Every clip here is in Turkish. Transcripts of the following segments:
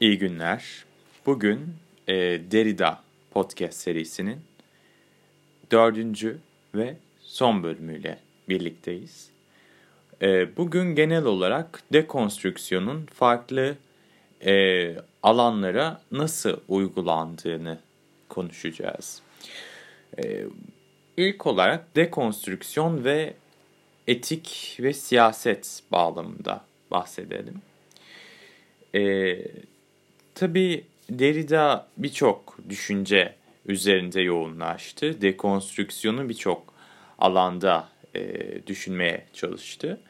İyi günler. Bugün e, Derrida podcast serisinin dördüncü ve son bölümüyle birlikteyiz. E, bugün genel olarak dekonstrüksiyonun farklı e, alanlara nasıl uygulandığını konuşacağız. E, ilk olarak dekonstrüksiyon ve etik ve siyaset bağlamında bahsedelim. E, tabii Derrida birçok düşünce üzerinde yoğunlaştı. Dekonstrüksiyonu birçok alanda e, düşünmeye çalıştı.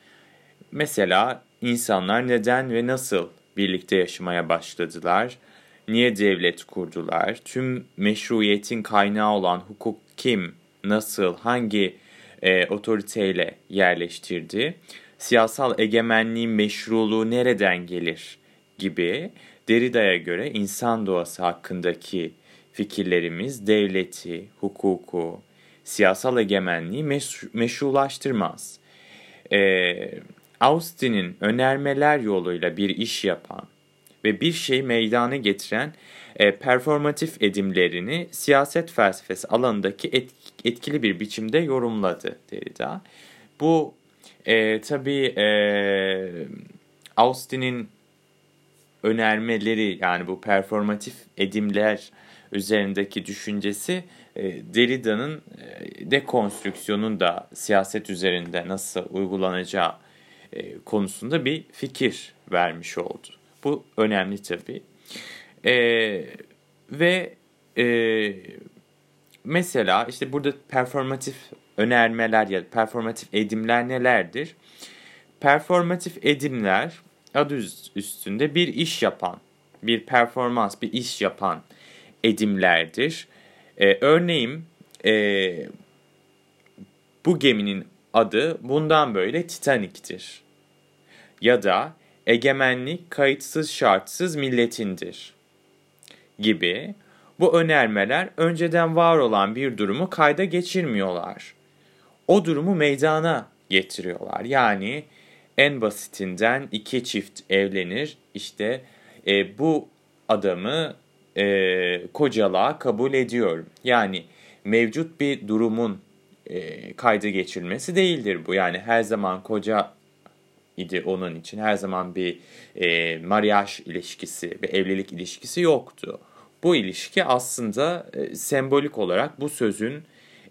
Mesela insanlar neden ve nasıl birlikte yaşamaya başladılar? Niye devlet kurdular? Tüm meşruiyetin kaynağı olan hukuk kim, nasıl, hangi e, otoriteyle yerleştirdi? Siyasal egemenliğin meşruluğu nereden gelir gibi Derrida'ya göre insan doğası hakkındaki fikirlerimiz devleti, hukuku, siyasal egemenliği meşru, meşrulaştırmaz. Ee, Austin'in önermeler yoluyla bir iş yapan ve bir şey meydana getiren e, performatif edimlerini siyaset felsefesi alanındaki et, etkili bir biçimde yorumladı Derrida. Bu e, tabii e, Austin'in önermeleri yani bu performatif edimler üzerindeki düşüncesi e, Derrida'nın e, dekonstrüksiyonun da siyaset üzerinde nasıl uygulanacağı e, konusunda bir fikir vermiş oldu. Bu önemli tabii. E, ve e, mesela işte burada performatif önermeler ya performatif edimler nelerdir? Performatif edimler adı üstünde bir iş yapan, bir performans, bir iş yapan edimlerdir. Ee, örneğin e, bu geminin adı bundan böyle Titanik'tir. Ya da egemenlik kayıtsız şartsız milletindir gibi bu önermeler önceden var olan bir durumu kayda geçirmiyorlar. O durumu meydana getiriyorlar. Yani en basitinden iki çift evlenir. İşte e, bu adamı e, kocalığa kabul ediyorum. Yani mevcut bir durumun e, kayda geçirilmesi değildir bu. Yani her zaman koca idi onun için. Her zaman bir e, mariyaj ilişkisi, bir evlilik ilişkisi yoktu. Bu ilişki aslında e, sembolik olarak bu sözün,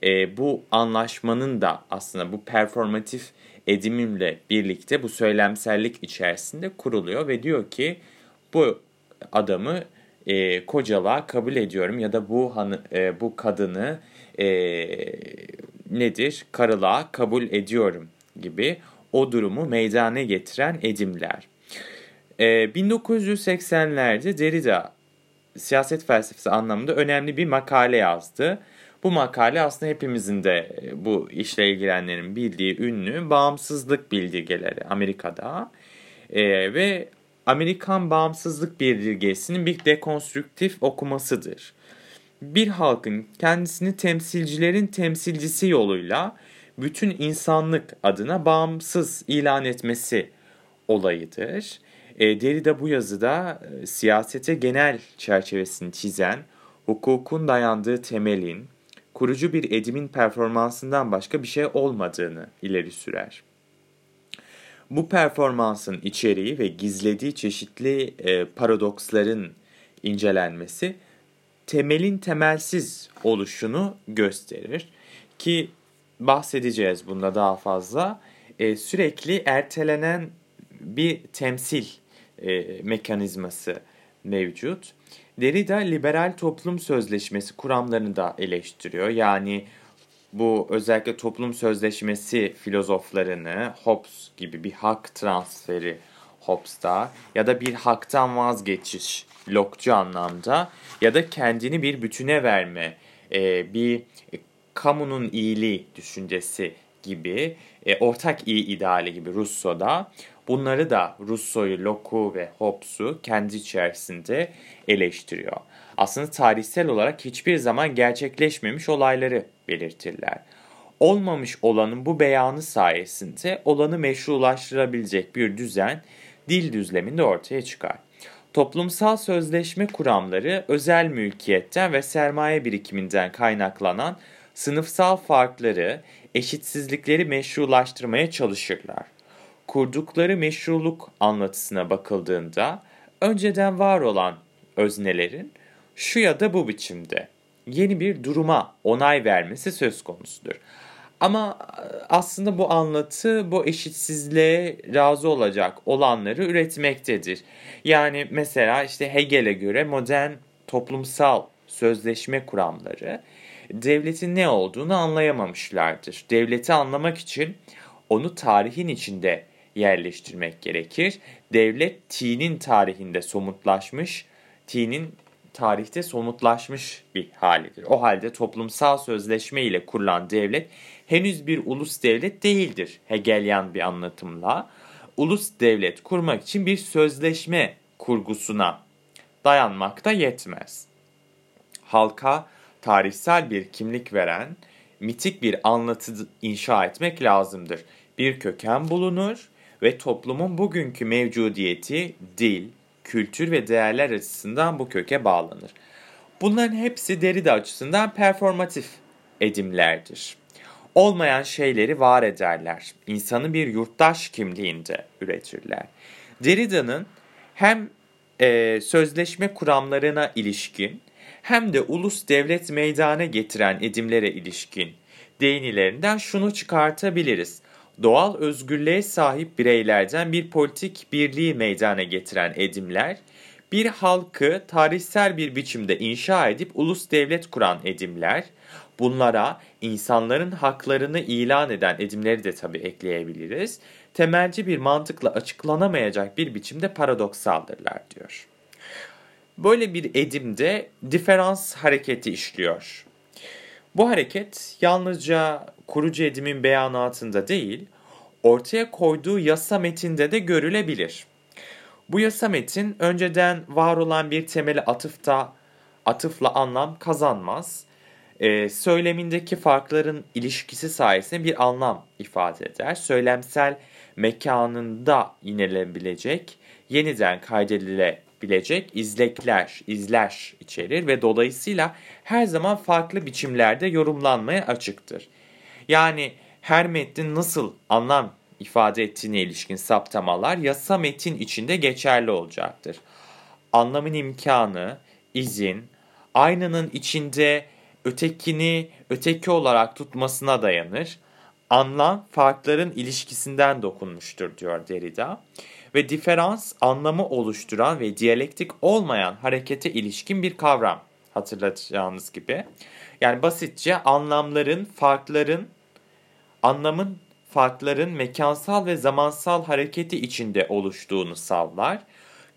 e, bu anlaşmanın da aslında bu performatif edimimle birlikte bu söylemsellik içerisinde kuruluyor ve diyor ki bu adamı e, kocalığa kabul ediyorum ya da bu hanı, e, bu kadını e, nedir karılığa kabul ediyorum gibi o durumu meydana getiren edimler. E, 1980'lerde Derrida siyaset felsefesi anlamında önemli bir makale yazdı. Bu makale aslında hepimizin de e, bu işle ilgilenenlerin bildiği ünlü bağımsızlık bildirgeleri Amerika'da. E, ve Amerikan bağımsızlık bildirgesinin bir dekonstrüktif okumasıdır. Bir halkın kendisini temsilcilerin temsilcisi yoluyla bütün insanlık adına bağımsız ilan etmesi olayıdır. E, Derrida bu yazıda e, siyasete genel çerçevesini çizen, hukukun dayandığı temelin, kurucu bir edimin performansından başka bir şey olmadığını ileri sürer. Bu performansın içeriği ve gizlediği çeşitli e, paradoksların incelenmesi temelin temelsiz oluşunu gösterir ki bahsedeceğiz bunda daha fazla. E, sürekli ertelenen bir temsil e, mekanizması mevcut. Derrida liberal toplum sözleşmesi kuramlarını da eleştiriyor. Yani bu özellikle toplum sözleşmesi filozoflarını Hobbes gibi bir hak transferi Hobbes'ta ya da bir haktan vazgeçiş Locke'cu anlamda ya da kendini bir bütüne verme, e, bir kamunun iyiliği düşüncesi gibi, e, ortak iyi ideali gibi Rousseau'da Bunları da Rousseau'yu, Locke'u ve Hobbes'u kendi içerisinde eleştiriyor. Aslında tarihsel olarak hiçbir zaman gerçekleşmemiş olayları belirtirler. Olmamış olanın bu beyanı sayesinde olanı meşrulaştırabilecek bir düzen dil düzleminde ortaya çıkar. Toplumsal sözleşme kuramları özel mülkiyetten ve sermaye birikiminden kaynaklanan sınıfsal farkları, eşitsizlikleri meşrulaştırmaya çalışırlar. Kurdukları meşruluk anlatısına bakıldığında önceden var olan öznelerin şu ya da bu biçimde yeni bir duruma onay vermesi söz konusudur. Ama e, aslında bu anlatı bu eşitsizliğe razı olacak olanları üretmektedir. Yani mesela işte Hegel'e göre modern toplumsal sözleşme kuramları devletin ne olduğunu anlayamamışlardır. Devleti anlamak için onu tarihin içinde yerleştirmek gerekir. Devlet T'nin tarihinde somutlaşmış, T'nin tarihte somutlaşmış bir halidir. O halde toplumsal sözleşme ile kurulan devlet henüz bir ulus devlet değildir Hegelian bir anlatımla. Ulus devlet kurmak için bir sözleşme kurgusuna dayanmakta yetmez. Halka tarihsel bir kimlik veren mitik bir anlatı inşa etmek lazımdır. Bir köken bulunur ve toplumun bugünkü mevcudiyeti dil, kültür ve değerler açısından bu köke bağlanır. Bunların hepsi Derrida açısından performatif edimlerdir. Olmayan şeyleri var ederler. İnsanı bir yurttaş kimliğinde üretirler. Derrida'nın hem e, sözleşme kuramlarına ilişkin hem de ulus devlet meydana getiren edimlere ilişkin değinilerinden şunu çıkartabiliriz doğal özgürlüğe sahip bireylerden bir politik birliği meydana getiren edimler, bir halkı tarihsel bir biçimde inşa edip ulus devlet kuran edimler, bunlara insanların haklarını ilan eden edimleri de tabii ekleyebiliriz, temelci bir mantıkla açıklanamayacak bir biçimde paradoksaldırlar diyor. Böyle bir edimde diferans hareketi işliyor. Bu hareket yalnızca kurucu edimin beyanatında değil, ortaya koyduğu yasa metinde de görülebilir. Bu yasa metin önceden var olan bir temeli atıfta atıfla anlam kazanmaz. Ee, söylemindeki farkların ilişkisi sayesinde bir anlam ifade eder. Söylemsel mekanında inebilecek, yeniden kaydedilebilecek izlekler, izler içerir ve dolayısıyla her zaman farklı biçimlerde yorumlanmaya açıktır. Yani her metnin nasıl anlam ifade ettiğine ilişkin saptamalar yasa metin içinde geçerli olacaktır. Anlamın imkanı, izin, aynanın içinde ötekini öteki olarak tutmasına dayanır. Anlam farkların ilişkisinden dokunmuştur diyor Derrida. Ve diferans anlamı oluşturan ve diyalektik olmayan harekete ilişkin bir kavram hatırlatacağınız gibi. Yani basitçe anlamların, farkların, anlamın farkların mekansal ve zamansal hareketi içinde oluştuğunu savlar.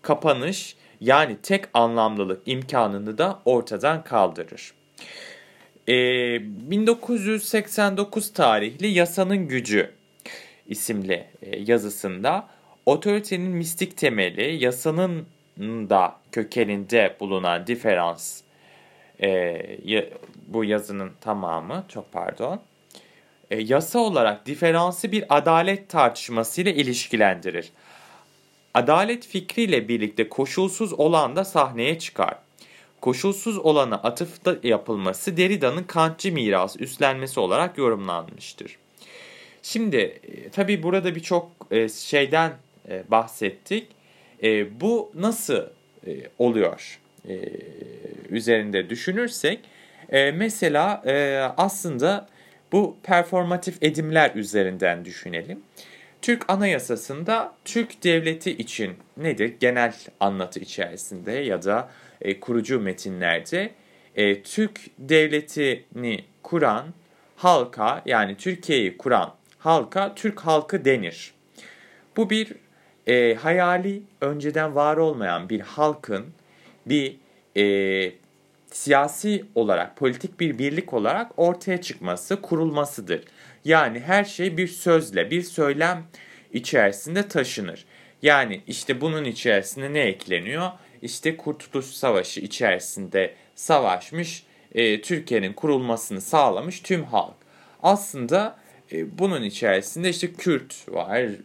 Kapanış yani tek anlamlılık imkanını da ortadan kaldırır. Ee, 1989 tarihli Yasanın Gücü isimli e, yazısında otoritenin mistik temeli yasanın da kökeninde bulunan diferans e, bu yazının tamamı çok pardon e, yasa olarak diferansı bir adalet tartışmasıyla ilişkilendirir. Adalet fikriyle birlikte koşulsuz olan da sahneye çıkar. Koşulsuz olana atıfta yapılması Derrida'nın Kantçı miras üstlenmesi olarak yorumlanmıştır. Şimdi e, tabi burada birçok e, şeyden e, bahsettik. Bu nasıl oluyor üzerinde düşünürsek mesela aslında bu performatif edimler üzerinden düşünelim. Türk Anayasası'nda Türk Devleti için nedir? Genel anlatı içerisinde ya da e, kurucu metinlerde e, Türk Devleti'ni kuran halka yani Türkiye'yi kuran halka Türk halkı denir. Bu bir e, hayali önceden var olmayan bir halkın bir e, siyasi olarak, politik bir birlik olarak ortaya çıkması, kurulmasıdır. Yani her şey bir sözle, bir söylem içerisinde taşınır. Yani işte bunun içerisinde ne ekleniyor? İşte Kurtuluş Savaşı içerisinde savaşmış, e, Türkiye'nin kurulmasını sağlamış tüm halk. Aslında e, bunun içerisinde işte Kürt var, e,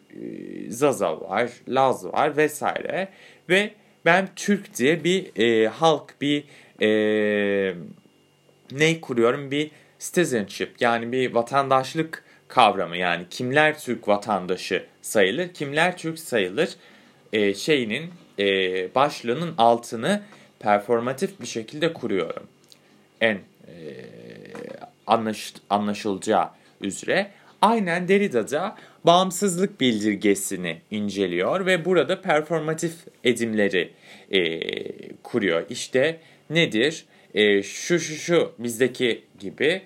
Zaza var, Laz var vesaire ve ben Türk diye bir e, halk, bir e, ne kuruyorum? Bir citizenship yani bir vatandaşlık kavramı yani kimler Türk vatandaşı sayılır, kimler Türk sayılır e, şeyinin e, başlığının altını performatif bir şekilde kuruyorum. En e, anlaş, anlaşılacağı üzere. Aynen Derrida'da bağımsızlık bildirgesini inceliyor ve burada performatif edimleri e, kuruyor. İşte nedir? E, şu şu şu bizdeki gibi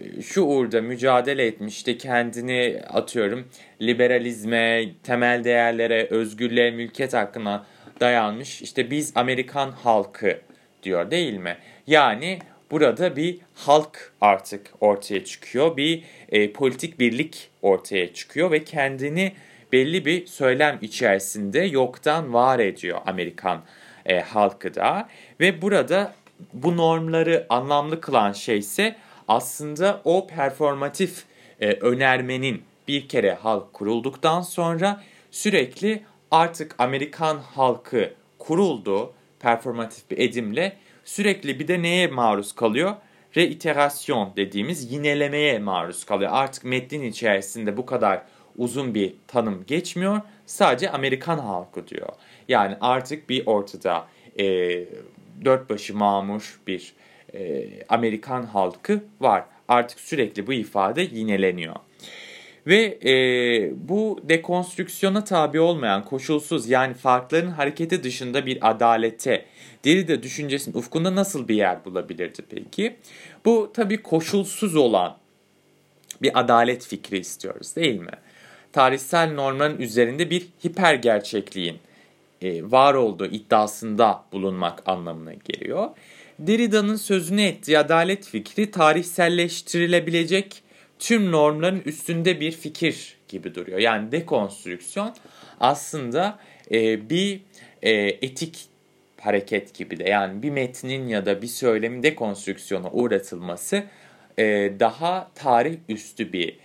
e, şu uğurda mücadele etmişti kendini atıyorum liberalizme, temel değerlere, özgürlüğe, mülkiyet hakkına dayanmış. İşte biz Amerikan halkı diyor değil mi? Yani burada bir halk artık ortaya çıkıyor. Bir e, politik birlik ortaya çıkıyor ve kendini belli bir söylem içerisinde yoktan var ediyor Amerikan e, halkı da. Ve burada bu normları anlamlı kılan şey ise aslında o performatif e, önermenin bir kere halk kurulduktan sonra sürekli artık Amerikan halkı kuruldu performatif bir edimle sürekli bir de neye maruz kalıyor? Reiterasyon dediğimiz yinelemeye maruz kalıyor. Artık metnin içerisinde bu kadar uzun bir tanım geçmiyor. Sadece Amerikan halkı diyor. Yani artık bir ortada e, dört başı mamur bir e, Amerikan halkı var. Artık sürekli bu ifade yineleniyor. Ve e, bu dekonstrüksiyona tabi olmayan koşulsuz yani farkların hareketi dışında bir adalete Derrida düşüncesinin ufkunda nasıl bir yer bulabilirdi peki? Bu tabii koşulsuz olan bir adalet fikri istiyoruz değil mi? Tarihsel normların üzerinde bir hiper gerçekliğin e, var olduğu iddiasında bulunmak anlamına geliyor. Derrida'nın sözünü ettiği adalet fikri tarihselleştirilebilecek tüm normların üstünde bir fikir gibi duruyor. Yani dekonstrüksiyon aslında e, bir e, etik hareket gibi de yani bir metnin ya da bir söylemin dekonstrüksiyona uğratılması e, daha tarih üstü bir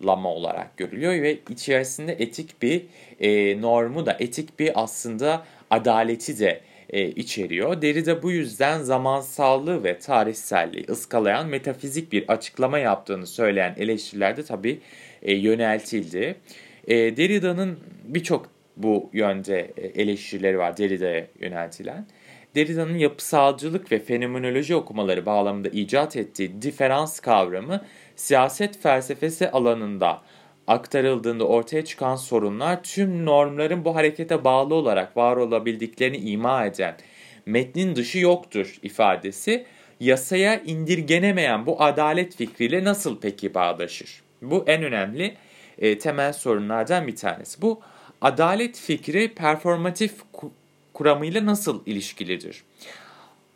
yargılama olarak görülüyor ve içerisinde etik bir e, normu da etik bir aslında adaleti de e, içeriyor. Derrida bu yüzden zamansallığı ve tarihselliği ıskalayan metafizik bir açıklama yaptığını söyleyen eleştirilerde tabii e, yöneltildi. E, Derrida'nın birçok bu yönde e, eleştirileri var Derrida'ya yöneltilen. Derrida'nın yapısalcılık ve fenomenoloji okumaları bağlamında icat ettiği diferans kavramı siyaset felsefesi alanında aktarıldığında ortaya çıkan sorunlar tüm normların bu harekete bağlı olarak var olabildiklerini ima eden metnin dışı yoktur ifadesi yasaya indirgenemeyen bu adalet fikriyle nasıl peki bağdaşır? Bu en önemli e, temel sorunlardan bir tanesi. Bu adalet fikri performatif kuramıyla nasıl ilişkilidir?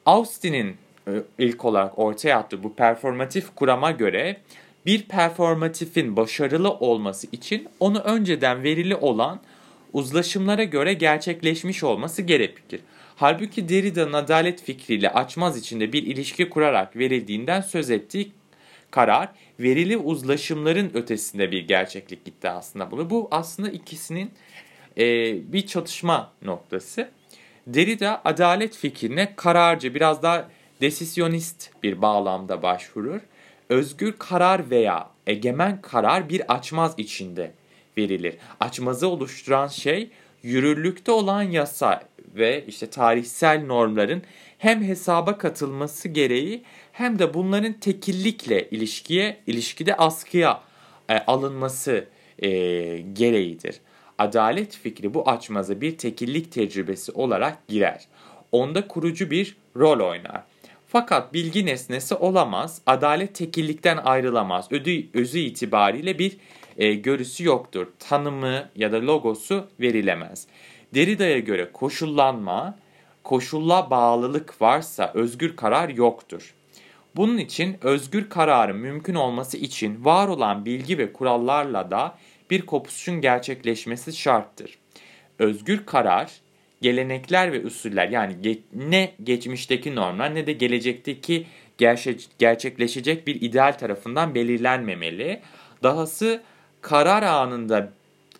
Austin'in e, ilk olarak ortaya attığı bu performatif kurama göre bir performatifin başarılı olması için onu önceden verili olan uzlaşımlara göre gerçekleşmiş olması gerekir. Halbuki Derrida'nın adalet fikriyle açmaz içinde bir ilişki kurarak verildiğinden söz ettiği karar verili uzlaşımların ötesinde bir gerçeklik iddiasında bulunur. Bu aslında ikisinin e, bir çatışma noktası. Derrida adalet fikrine kararcı biraz daha desisyonist bir bağlamda başvurur özgür karar veya egemen karar bir açmaz içinde verilir. Açmazı oluşturan şey yürürlükte olan yasa ve işte tarihsel normların hem hesaba katılması gereği hem de bunların tekillikle ilişkiye ilişkide askıya e, alınması e, gereğidir. Adalet fikri bu açmaza bir tekillik tecrübesi olarak girer. Onda kurucu bir rol oynar. Fakat bilgi nesnesi olamaz, adalet tekillikten ayrılamaz. Özü, özü itibariyle bir e, görüsü yoktur. Tanımı ya da logosu verilemez. Derrida'ya göre koşullanma, koşulla bağlılık varsa özgür karar yoktur. Bunun için özgür kararın mümkün olması için var olan bilgi ve kurallarla da bir kopuşun gerçekleşmesi şarttır. Özgür karar gelenekler ve usuller yani ne geçmişteki normlar ne de gelecekteki gerçe gerçekleşecek bir ideal tarafından belirlenmemeli. Dahası karar anında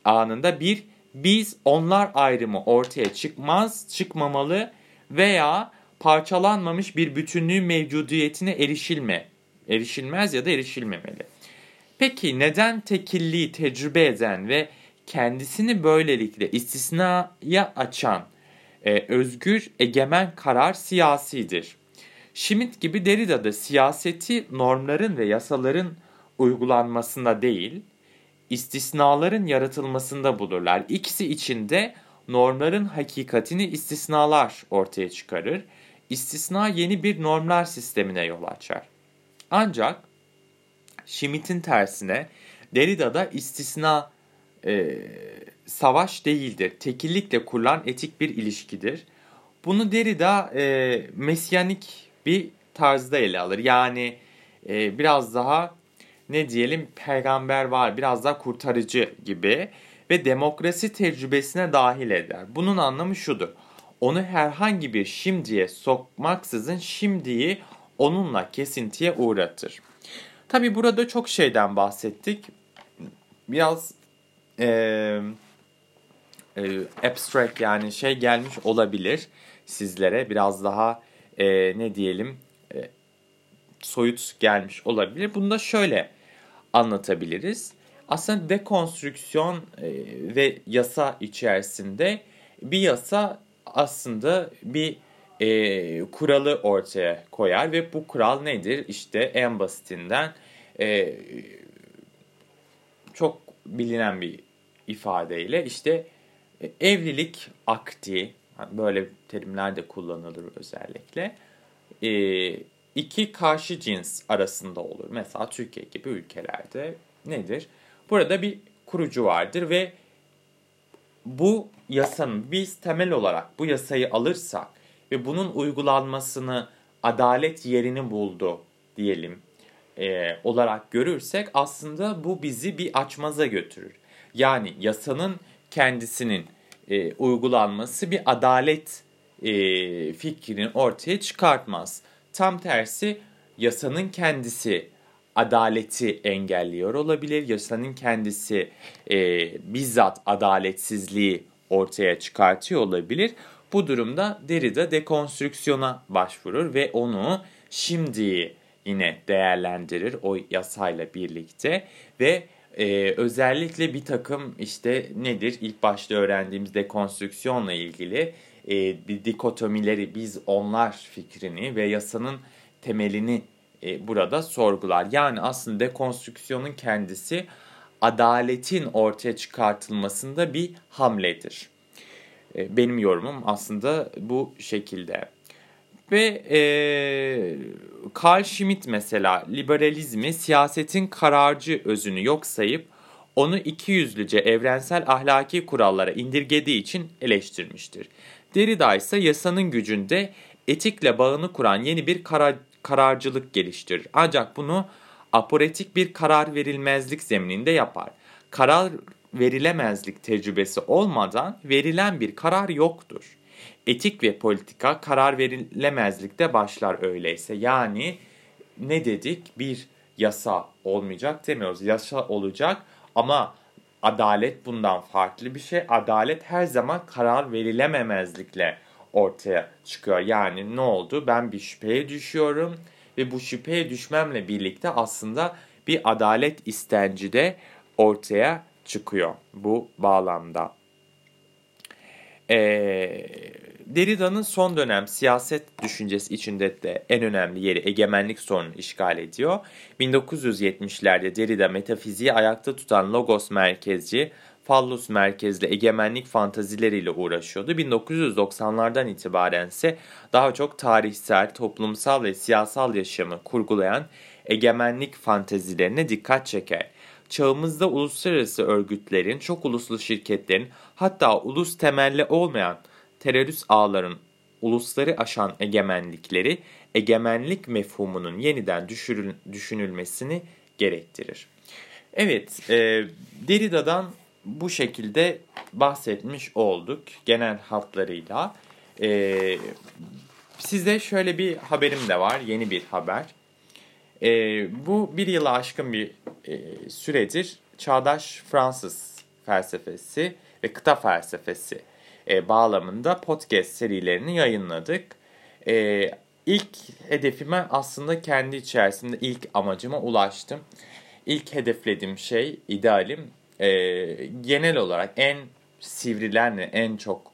anında bir biz onlar ayrımı ortaya çıkmaz, çıkmamalı veya parçalanmamış bir bütünlüğün mevcudiyetine erişilme, erişilmez ya da erişilmemeli. Peki neden tekilliği tecrübe eden ve kendisini böylelikle istisnaya açan e, özgür egemen karar siyasidir? Schmidt gibi Derrida da siyaseti normların ve yasaların uygulanmasında değil, istisnaların yaratılmasında bulurlar. İkisi içinde normların hakikatini istisnalar ortaya çıkarır. İstisna yeni bir normlar sistemine yol açar. Ancak Schmidt'in tersine Derrida'da istisna e, savaş değildir. Tekillikle kurulan etik bir ilişkidir. Bunu Derrida e, mesyanik bir tarzda ele alır. Yani e, biraz daha ne diyelim peygamber var biraz daha kurtarıcı gibi ve demokrasi tecrübesine dahil eder. Bunun anlamı şudur. Onu herhangi bir şimdiye sokmaksızın şimdiyi onunla kesintiye uğratır. Tabi burada çok şeyden bahsettik. Biraz e, e, abstract yani şey gelmiş olabilir sizlere. Biraz daha e, ne diyelim e, soyut gelmiş olabilir. Bunu da şöyle anlatabiliriz. Aslında dekonstrüksiyon e, ve yasa içerisinde bir yasa aslında bir e, kuralı ortaya koyar ve bu kural nedir? İşte en basitinden e, çok bilinen bir ifadeyle işte e, evlilik akti böyle terimler de kullanılır özellikle. E, iki karşı cins arasında olur. Mesela Türkiye gibi ülkelerde nedir? Burada bir kurucu vardır ve bu yasanın biz temel olarak bu yasayı alırsak ve bunun uygulanmasını adalet yerini buldu diyelim e, olarak görürsek aslında bu bizi bir açmaza götürür. Yani yasanın kendisinin e, uygulanması bir adalet e, fikrini ortaya çıkartmaz. Tam tersi yasanın kendisi adaleti engelliyor olabilir. Yasanın kendisi e, bizzat adaletsizliği ortaya çıkartıyor olabilir. Bu durumda Derrida dekonstrüksiyona başvurur ve onu şimdi yine değerlendirir o yasayla birlikte ve e, özellikle bir takım işte nedir ilk başta öğrendiğimiz dekonstrüksiyonla ilgili e, dikotomileri biz onlar fikrini ve yasanın temelini e, burada sorgular. Yani aslında dekonstrüksiyonun kendisi adaletin ortaya çıkartılmasında bir hamledir. E, benim yorumum aslında bu şekilde. Ve e, Carl Schmitt mesela liberalizmi siyasetin kararcı özünü yok sayıp onu iki yüzlüce evrensel ahlaki kurallara indirgediği için eleştirmiştir. Derrida ise yasanın gücünde etikle bağını kuran yeni bir karar, kararcılık geliştirir. Ancak bunu aporetik bir karar verilmezlik zemininde yapar. Karar verilemezlik tecrübesi olmadan verilen bir karar yoktur. Etik ve politika karar verilemezlikte başlar öyleyse. Yani ne dedik? Bir yasa olmayacak demiyoruz. Yasa olacak ama adalet bundan farklı bir şey. Adalet her zaman karar verilememezlikle ortaya çıkıyor. Yani ne oldu? Ben bir şüpheye düşüyorum ve bu şüpheye düşmemle birlikte aslında bir adalet istenci de ortaya çıkıyor bu bağlamda. Ee, Derrida'nın son dönem siyaset düşüncesi içinde de en önemli yeri egemenlik sorunu işgal ediyor. 1970'lerde Derrida metafiziği ayakta tutan logos merkezci, fallus merkezli egemenlik fantazileriyle uğraşıyordu. 1990'lardan itibaren ise daha çok tarihsel, toplumsal ve siyasal yaşamı kurgulayan egemenlik fantazilerine dikkat çeker. Çağımızda uluslararası örgütlerin, çok uluslu şirketlerin hatta ulus temelli olmayan terörist ağların ulusları aşan egemenlikleri egemenlik mefhumunun yeniden düşünülmesini gerektirir. Evet, e, Derrida'dan bu şekilde bahsetmiş olduk genel hatlarıyla. E, size şöyle bir haberim de var, yeni bir haber. E, bu bir yıla aşkın bir e, süredir çağdaş Fransız felsefesi ve kıta felsefesi e, bağlamında podcast serilerini yayınladık. E, ilk hedefime aslında kendi içerisinde ilk amacıma ulaştım. İlk hedeflediğim şey, idealim e, genel olarak en sivrilen ve en çok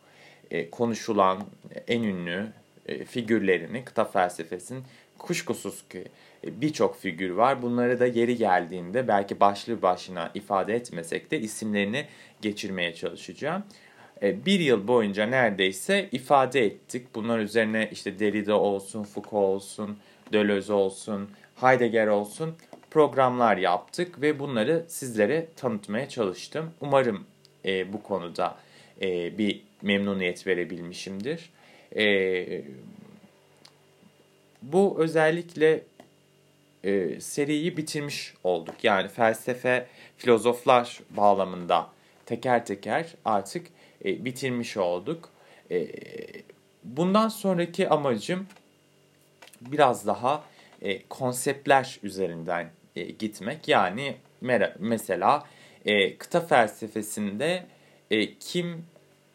e, konuşulan, en ünlü e, figürlerini kıta felsefesinin kuşkusuz ki birçok figür var. Bunları da yeri geldiğinde belki başlı başına ifade etmesek de isimlerini geçirmeye çalışacağım. E, bir yıl boyunca neredeyse ifade ettik. Bunlar üzerine işte Derrida olsun, Foucault olsun, Deleuze olsun, Heidegger olsun programlar yaptık ve bunları sizlere tanıtmaya çalıştım. Umarım e, bu konuda e, bir memnuniyet verebilmişimdir. E, bu özellikle e, seriyi bitirmiş olduk. Yani felsefe, filozoflar bağlamında teker teker artık e, bitirmiş olduk. E, bundan sonraki amacım biraz daha e, konseptler üzerinden e, gitmek. Yani mesela e, kıta felsefesinde e, kim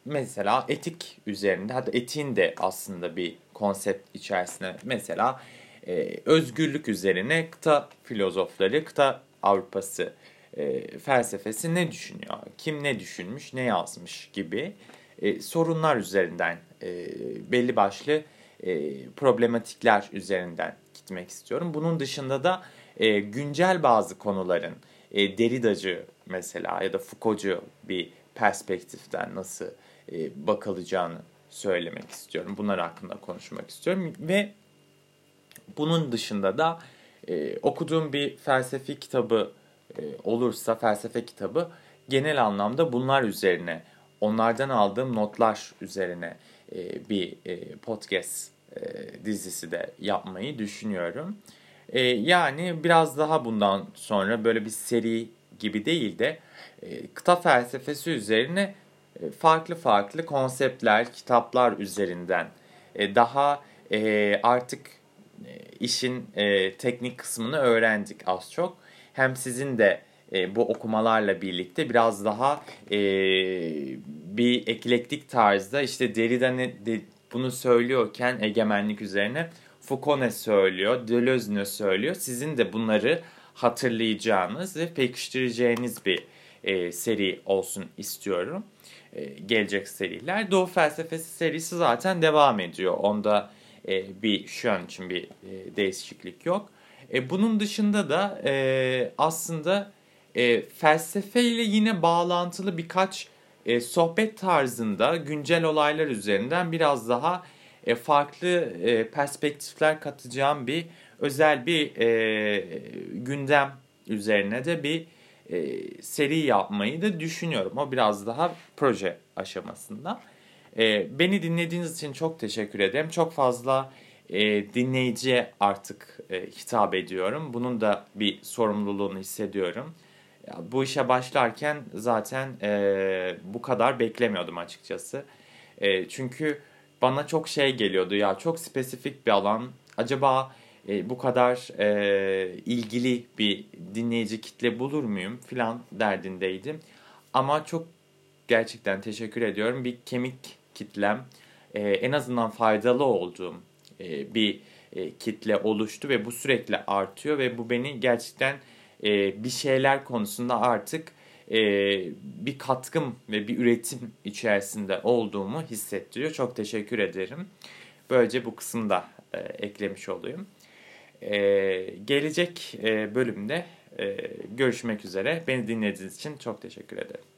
mesela etik üzerinde hatta etiğin de aslında bir konsept içerisinde mesela e, özgürlük üzerine kıta filozofları, kıta Avrupası e, felsefesi ne düşünüyor, kim ne düşünmüş, ne yazmış gibi e, sorunlar üzerinden e, belli başlı e, problematikler üzerinden gitmek istiyorum. Bunun dışında da e, güncel bazı konuların e, Derrida'cı mesela ya da Foucault'cu bir perspektiften nasıl e, bakılacağını söylemek istiyorum. Bunlar hakkında konuşmak istiyorum ve bunun dışında da e, okuduğum bir felsefi kitabı e, olursa, felsefe kitabı genel anlamda bunlar üzerine, onlardan aldığım notlar üzerine e, bir e, podcast e, dizisi de yapmayı düşünüyorum. E, yani biraz daha bundan sonra böyle bir seri gibi değil de e, kıta felsefesi üzerine e, farklı farklı konseptler, kitaplar üzerinden e, daha e, artık işin teknik kısmını öğrendik az çok. Hem sizin de bu okumalarla birlikte biraz daha bir eklektik tarzda işte Derrida ne, bunu söylüyorken egemenlik üzerine Foucault ne söylüyor, Deleuze ne söylüyor. Sizin de bunları hatırlayacağınız ve pekiştireceğiniz bir e, seri olsun istiyorum. E, gelecek seriler. Doğu Felsefesi serisi zaten devam ediyor. Onda e, bir şu an için bir e, değişiklik yok. E, bunun dışında da e, aslında e, felsefeyle yine bağlantılı birkaç e, sohbet tarzında güncel olaylar üzerinden biraz daha e, farklı e, perspektifler katacağım bir özel bir e, gündem üzerine de bir e, seri yapmayı da düşünüyorum. O biraz daha proje aşamasında. E, beni dinlediğiniz için çok teşekkür ederim. Çok fazla e, dinleyiciye artık e, hitap ediyorum. Bunun da bir sorumluluğunu hissediyorum. Ya, bu işe başlarken zaten e, bu kadar beklemiyordum açıkçası. E, çünkü bana çok şey geliyordu ya çok spesifik bir alan. Acaba e, bu kadar e, ilgili bir dinleyici kitle bulur muyum filan derdindeydim. Ama çok gerçekten teşekkür ediyorum. Bir kemik kitlem e, en azından faydalı olduğum e, bir e, kitle oluştu ve bu sürekli artıyor ve bu beni gerçekten e, bir şeyler konusunda artık e, bir katkım ve bir üretim içerisinde olduğumu hissettiriyor. Çok teşekkür ederim. Böylece bu kısımda e, eklemiş olayım. Ee, gelecek e, bölümde e, görüşmek üzere. Beni dinlediğiniz için çok teşekkür ederim.